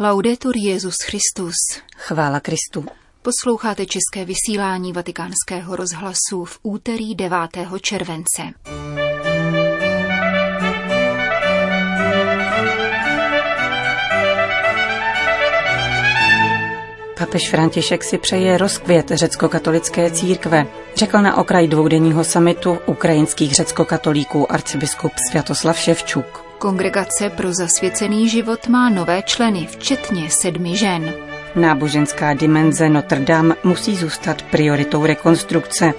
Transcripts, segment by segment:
Laudetur Jezus Christus. Chvála Kristu. Posloucháte české vysílání Vatikánského rozhlasu v úterý 9. července. Papež František si přeje rozkvět řecko-katolické církve, řekl na okraj dvoudenního samitu ukrajinských řecko-katolíků arcibiskup Sviatoslav Ševčuk. Kongregace pro zasvěcený život má nové členy, včetně sedmi žen. Náboženská dimenze Notre Dame musí zůstat prioritou rekonstrukce,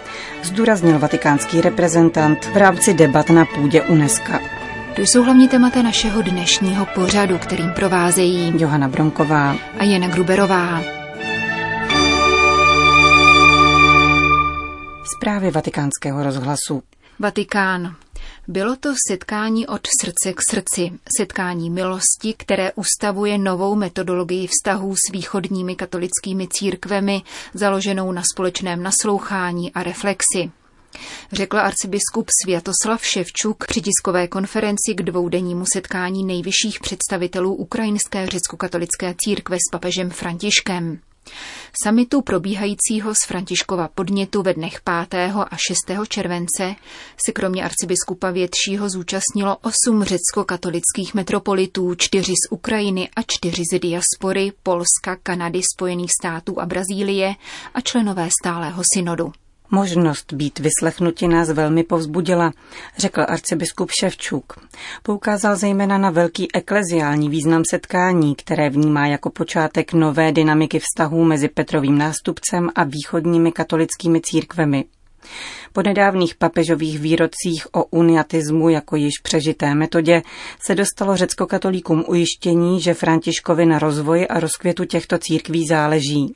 zdůraznil vatikánský reprezentant v rámci debat na půdě UNESCO. To jsou hlavní témata našeho dnešního pořadu, kterým provázejí Johana Bronková a Jana Gruberová. Zprávy vatikánského rozhlasu. Vatikán. Bylo to setkání od srdce k srdci, setkání milosti, které ustavuje novou metodologii vztahů s východními katolickými církvemi, založenou na společném naslouchání a reflexi. Řekl arcibiskup Sviatoslav Ševčuk při tiskové konferenci k dvoudennímu setkání nejvyšších představitelů ukrajinské řecko-katolické církve s papežem Františkem. Samitu probíhajícího z Františkova podnětu ve dnech 5. a 6. července se kromě arcibiskupa Většího zúčastnilo osm řecko-katolických metropolitů, čtyři z Ukrajiny a čtyři z diaspory, Polska, Kanady, Spojených států a Brazílie a členové stálého synodu. Možnost být vyslechnuti nás velmi povzbudila, řekl arcibiskup Ševčuk. Poukázal zejména na velký ekleziální význam setkání, které vnímá jako počátek nové dynamiky vztahů mezi Petrovým nástupcem a východními katolickými církvemi. Po nedávných papežových výrocích o uniatismu jako již přežité metodě se dostalo řecko-katolíkům ujištění, že Františkovi na rozvoji a rozkvětu těchto církví záleží.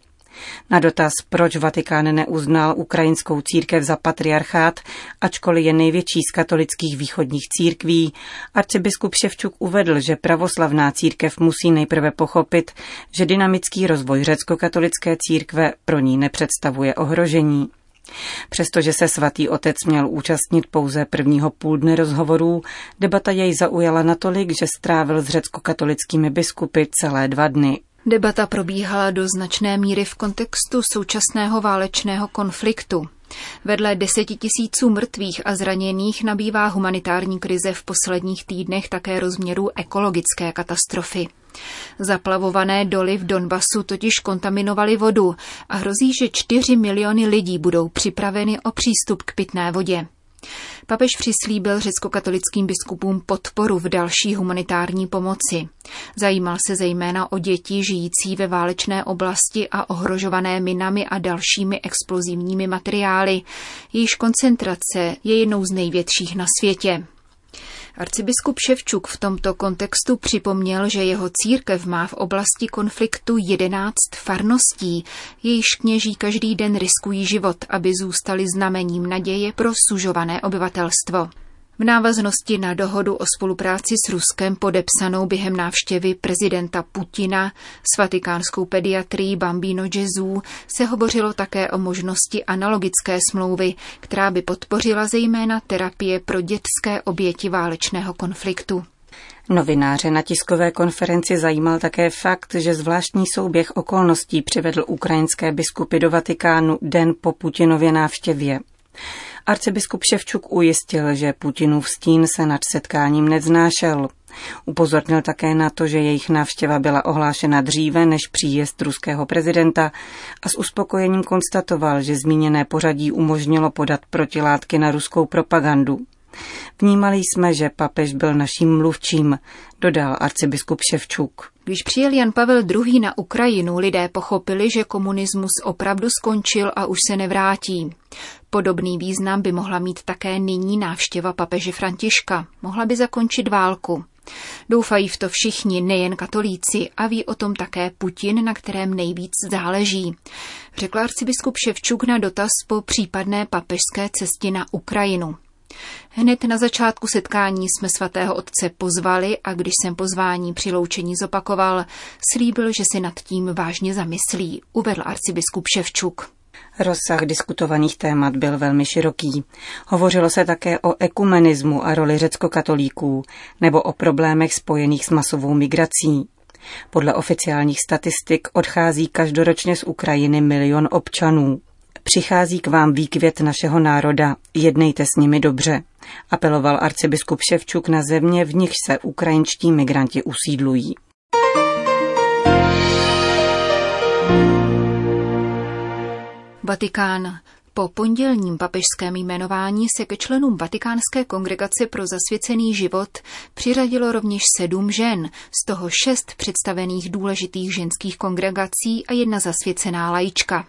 Na dotaz, proč Vatikán neuznal ukrajinskou církev za patriarchát, ačkoliv je největší z katolických východních církví, arcibiskup Ševčuk uvedl, že pravoslavná církev musí nejprve pochopit, že dynamický rozvoj řecko-katolické církve pro ní nepředstavuje ohrožení. Přestože se svatý otec měl účastnit pouze prvního půl dne rozhovorů, debata jej zaujala natolik, že strávil s řecko-katolickými biskupy celé dva dny. Debata probíhala do značné míry v kontextu současného válečného konfliktu. Vedle deseti tisíců mrtvých a zraněných nabývá humanitární krize v posledních týdnech také rozměrů ekologické katastrofy. Zaplavované doly v Donbasu totiž kontaminovaly vodu a hrozí, že 4 miliony lidí budou připraveny o přístup k pitné vodě. Papež přislíbil řecko-katolickým biskupům podporu v další humanitární pomoci. Zajímal se zejména o děti žijící ve válečné oblasti a ohrožované minami a dalšími explozivními materiály. Jejíž koncentrace je jednou z největších na světě. Arcibiskup Ševčuk v tomto kontextu připomněl, že jeho církev má v oblasti konfliktu jedenáct farností, jejichž kněží každý den riskují život, aby zůstali znamením naděje pro sužované obyvatelstvo. V návaznosti na dohodu o spolupráci s Ruskem podepsanou během návštěvy prezidenta Putina s vatikánskou pediatrií Bambino Gesù se hovořilo také o možnosti analogické smlouvy, která by podpořila zejména terapie pro dětské oběti válečného konfliktu. Novináře na tiskové konferenci zajímal také fakt, že zvláštní souběh okolností přivedl ukrajinské biskupy do Vatikánu den po Putinově návštěvě. Arcibiskup Ševčuk ujistil, že Putinův stín se nad setkáním nevznášel. Upozornil také na to, že jejich návštěva byla ohlášena dříve než příjezd ruského prezidenta a s uspokojením konstatoval, že zmíněné pořadí umožnilo podat protilátky na ruskou propagandu. Vnímali jsme, že papež byl naším mluvčím, dodal arcibiskup Ševčuk. Když přijel Jan Pavel II. na Ukrajinu, lidé pochopili, že komunismus opravdu skončil a už se nevrátí. Podobný význam by mohla mít také nyní návštěva papeže Františka. Mohla by zakončit válku. Doufají v to všichni, nejen katolíci, a ví o tom také Putin, na kterém nejvíc záleží. Řekl arcibiskup Ševčuk na dotaz po případné papežské cestě na Ukrajinu. Hned na začátku setkání jsme svatého otce pozvali a když jsem pozvání při loučení zopakoval, slíbil, že si nad tím vážně zamyslí, uvedl arcibiskup Ševčuk. Rozsah diskutovaných témat byl velmi široký. Hovořilo se také o ekumenismu a roli řecko-katolíků nebo o problémech spojených s masovou migrací. Podle oficiálních statistik odchází každoročně z Ukrajiny milion občanů. Přichází k vám výkvět našeho národa, jednejte s nimi dobře, apeloval arcibiskup Ševčuk na země, v nich se ukrajinští migranti usídlují. Vatikán. Po pondělním papežském jmenování se ke členům Vatikánské kongregace pro zasvěcený život přiřadilo rovněž sedm žen, z toho šest představených důležitých ženských kongregací a jedna zasvěcená lajička.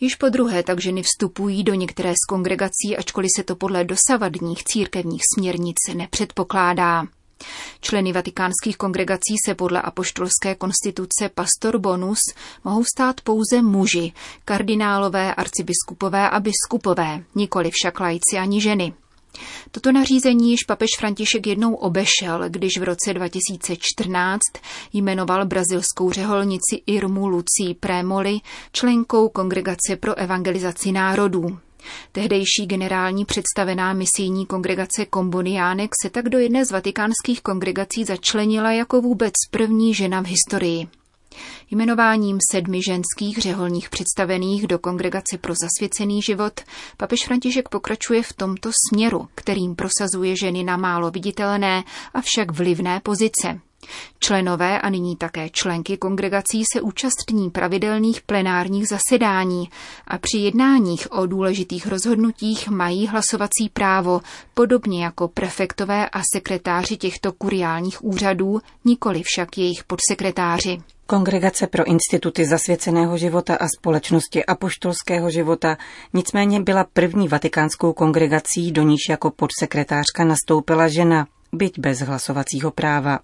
Již po druhé tak ženy vstupují do některé z kongregací, ačkoliv se to podle dosavadních církevních směrnic nepředpokládá. Členy vatikánských kongregací se podle apoštolské konstituce Pastor Bonus mohou stát pouze muži, kardinálové, arcibiskupové a biskupové, nikoli však lajci ani ženy. Toto nařízení již papež František jednou obešel, když v roce 2014 jmenoval brazilskou řeholnici Irmu Lucí Prémoli členkou Kongregace pro evangelizaci národů. Tehdejší generální představená misijní kongregace Komboniánek se tak do jedné z vatikánských kongregací začlenila jako vůbec první žena v historii. Jmenováním sedmi ženských řeholních představených do Kongregace pro zasvěcený život papež František pokračuje v tomto směru, kterým prosazuje ženy na málo viditelné, avšak vlivné pozice. Členové a nyní také členky kongregací se účastní pravidelných plenárních zasedání a při jednáních o důležitých rozhodnutích mají hlasovací právo, podobně jako prefektové a sekretáři těchto kuriálních úřadů, nikoli však jejich podsekretáři. Kongregace pro instituty zasvěceného života a společnosti apoštolského života nicméně byla první vatikánskou kongregací, do níž jako podsekretářka nastoupila žena, byť bez hlasovacího práva.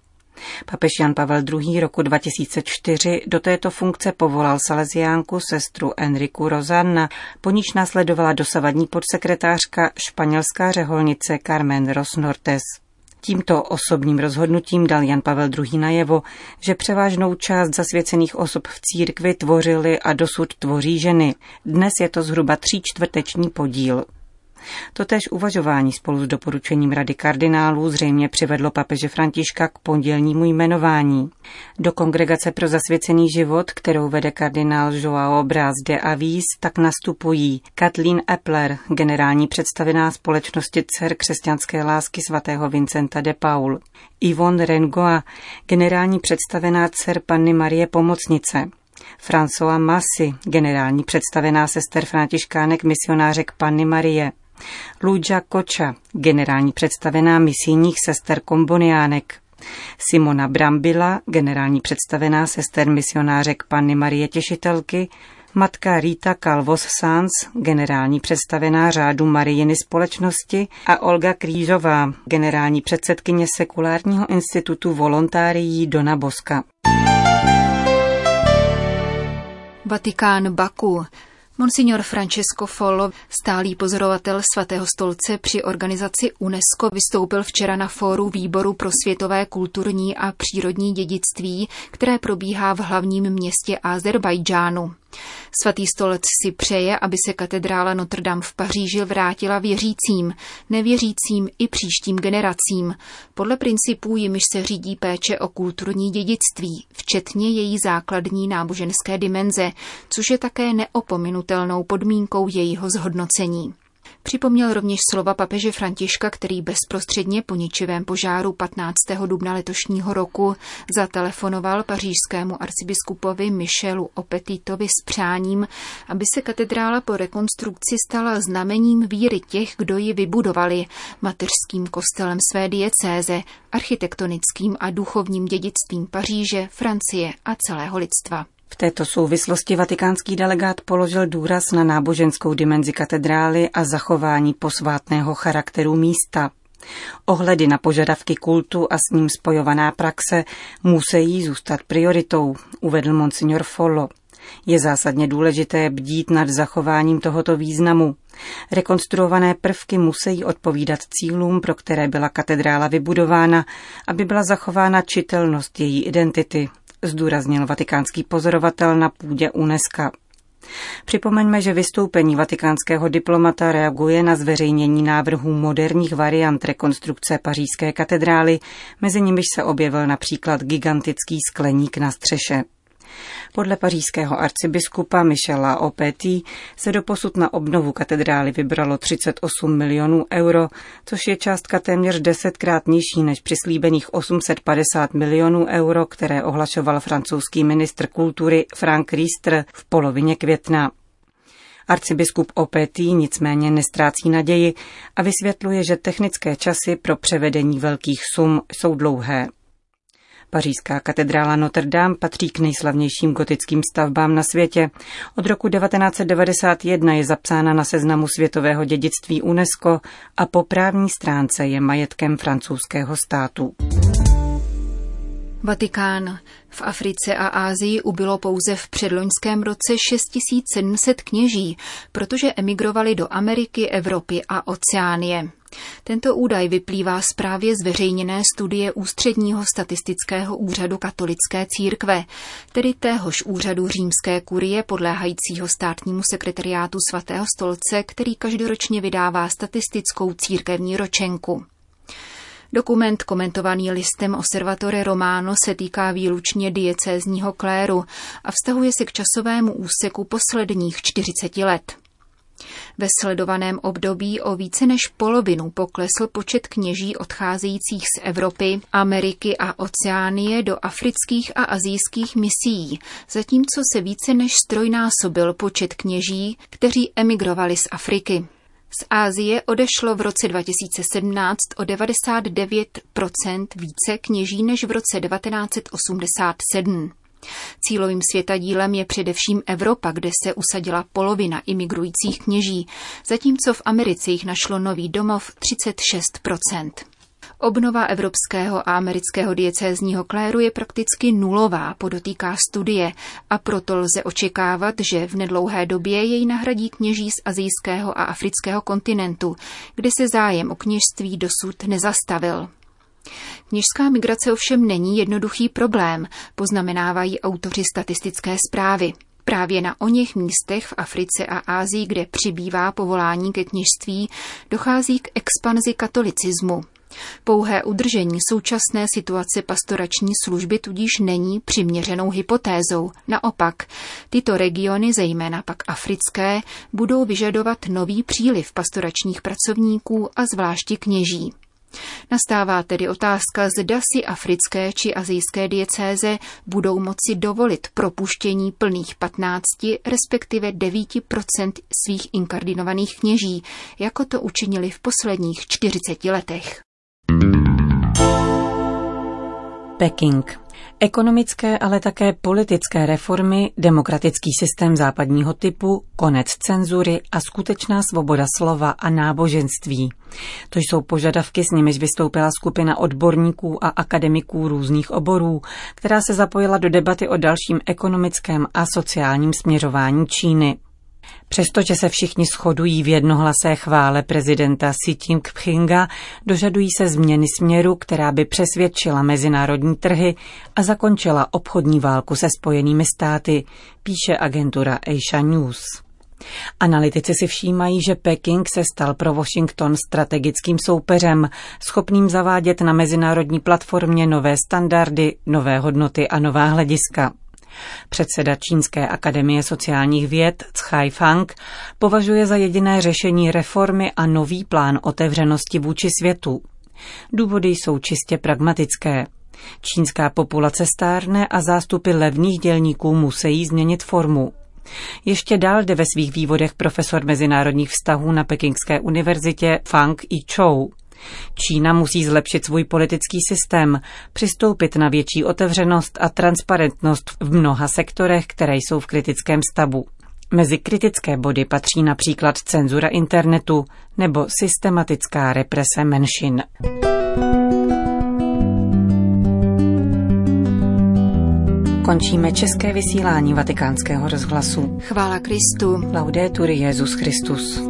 Papež Jan Pavel II. roku 2004 do této funkce povolal salesiánku sestru Enriku Rozanna, po níž následovala dosavadní podsekretářka španělská řeholnice Carmen Rosnortes. Tímto osobním rozhodnutím dal Jan Pavel II. najevo, že převážnou část zasvěcených osob v církvi tvořily a dosud tvoří ženy. Dnes je to zhruba tří čtvrteční podíl. Totež uvažování spolu s doporučením Rady kardinálů zřejmě přivedlo papeže Františka k pondělnímu jmenování. Do kongregace pro zasvěcený život, kterou vede kardinál Joao Braz de Avis, tak nastupují Kathleen Epler, generální představená společnosti dcer křesťanské lásky svatého Vincenta de Paul, Yvonne Rengoa, generální představená dcer Panny Marie Pomocnice, François Massy, generální představená sester františkánek misionářek Panny Marie, Luja Koča, generální představená misijních sester komboniánek, Simona Brambila, generální představená sester misionářek Panny Marie Těšitelky, matka Rita Calvos Sans, generální představená řádu Marijiny společnosti a Olga Krížová, generální předsedkyně Sekulárního institutu volontárií Dona Boska. Vatikán Baku. Monsignor Francesco Follo, stálý pozorovatel svatého stolce při organizaci UNESCO, vystoupil včera na fóru Výboru pro světové kulturní a přírodní dědictví, které probíhá v hlavním městě Azerbajdžánu. Svatý stolec si přeje, aby se katedrála Notre Dame v Paříži vrátila věřícím, nevěřícím i příštím generacím, podle principů, jimiž se řídí péče o kulturní dědictví, včetně její základní náboženské dimenze, což je také neopominutelnou podmínkou jejího zhodnocení. Připomněl rovněž slova papeže Františka, který bezprostředně po ničivém požáru 15. dubna letošního roku zatelefonoval pařížskému arcibiskupovi Michelu Opetitovi s přáním, aby se katedrála po rekonstrukci stala znamením víry těch, kdo ji vybudovali, mateřským kostelem své diecéze, architektonickým a duchovním dědictvím Paříže, Francie a celého lidstva. V této souvislosti vatikánský delegát položil důraz na náboženskou dimenzi katedrály a zachování posvátného charakteru místa. Ohledy na požadavky kultu a s ním spojovaná praxe musí zůstat prioritou, uvedl monsignor Follo. Je zásadně důležité bdít nad zachováním tohoto významu. Rekonstruované prvky musí odpovídat cílům, pro které byla katedrála vybudována, aby byla zachována čitelnost její identity, zdůraznil vatikánský pozorovatel na půdě UNESCO. Připomeňme, že vystoupení vatikánského diplomata reaguje na zveřejnění návrhů moderních variant rekonstrukce pařížské katedrály, mezi nimiž se objevil například gigantický skleník na střeše. Podle pařížského arcibiskupa Michela Opetí se doposud na obnovu katedrály vybralo 38 milionů euro, což je částka téměř desetkrát nižší než přislíbených 850 milionů euro, které ohlašoval francouzský ministr kultury Frank Riester v polovině května. Arcibiskup Opetý nicméně nestrácí naději a vysvětluje, že technické časy pro převedení velkých sum jsou dlouhé. Pařížská katedrála Notre Dame patří k nejslavnějším gotickým stavbám na světě. Od roku 1991 je zapsána na seznamu světového dědictví UNESCO a po právní stránce je majetkem francouzského státu. Vatikán. V Africe a Ázii ubylo pouze v předloňském roce 6700 kněží, protože emigrovali do Ameriky, Evropy a Oceánie. Tento údaj vyplývá z právě zveřejněné studie Ústředního statistického úřadu katolické církve, tedy téhož úřadu římské kurie podléhajícího státnímu sekretariátu svatého stolce, který každoročně vydává statistickou církevní ročenku. Dokument komentovaný listem Osservatore Romano se týká výlučně diecézního kléru a vztahuje se k časovému úseku posledních 40 let. Ve sledovaném období o více než polovinu poklesl počet kněží odcházejících z Evropy, Ameriky a Oceánie do afrických a azijských misií, zatímco se více než strojnásobil počet kněží, kteří emigrovali z Afriky. Z Ázie odešlo v roce 2017 o 99% více kněží než v roce 1987. Cílovým světadílem je především Evropa, kde se usadila polovina imigrujících kněží, zatímco v Americe jich našlo nový domov 36% Obnova evropského a amerického diecézního kléru je prakticky nulová, podotýká studie, a proto lze očekávat, že v nedlouhé době jej nahradí kněží z azijského a afrického kontinentu, kde se zájem o kněžství dosud nezastavil. Kněžská migrace ovšem není jednoduchý problém, poznamenávají autoři statistické zprávy. Právě na o něch místech v Africe a Ázii, kde přibývá povolání ke kněžství, dochází k expanzi katolicismu. Pouhé udržení současné situace pastorační služby tudíž není přiměřenou hypotézou. Naopak, tyto regiony, zejména pak africké, budou vyžadovat nový příliv pastoračních pracovníků a zvláště kněží. Nastává tedy otázka, zda si africké či azijské diecéze budou moci dovolit propuštění plných 15, respektive 9% svých inkardinovaných kněží, jako to učinili v posledních 40 letech. Peking. Ekonomické, ale také politické reformy, demokratický systém západního typu, konec cenzury a skutečná svoboda slova a náboženství. To jsou požadavky, s nimiž vystoupila skupina odborníků a akademiků různých oborů, která se zapojila do debaty o dalším ekonomickém a sociálním směřování Číny. Přestože se všichni shodují v jednohlasé chvále prezidenta Xi Jinpinga, dožadují se změny směru, která by přesvědčila mezinárodní trhy a zakončila obchodní válku se spojenými státy, píše agentura Asia News. Analytici si všímají, že Peking se stal pro Washington strategickým soupeřem, schopným zavádět na mezinárodní platformě nové standardy, nové hodnoty a nová hlediska. Předseda Čínské akademie sociálních věd Cai Fang považuje za jediné řešení reformy a nový plán otevřenosti vůči světu. Důvody jsou čistě pragmatické. Čínská populace stárne a zástupy levných dělníků musí změnit formu. Ještě dál jde ve svých vývodech profesor mezinárodních vztahů na Pekingské univerzitě Fang Chou. Čína musí zlepšit svůj politický systém, přistoupit na větší otevřenost a transparentnost v mnoha sektorech, které jsou v kritickém stavu. Mezi kritické body patří například cenzura internetu nebo systematická represe menšin. Končíme české vysílání vatikánského rozhlasu. Chvála Kristu. Laudetur Jezus Christus.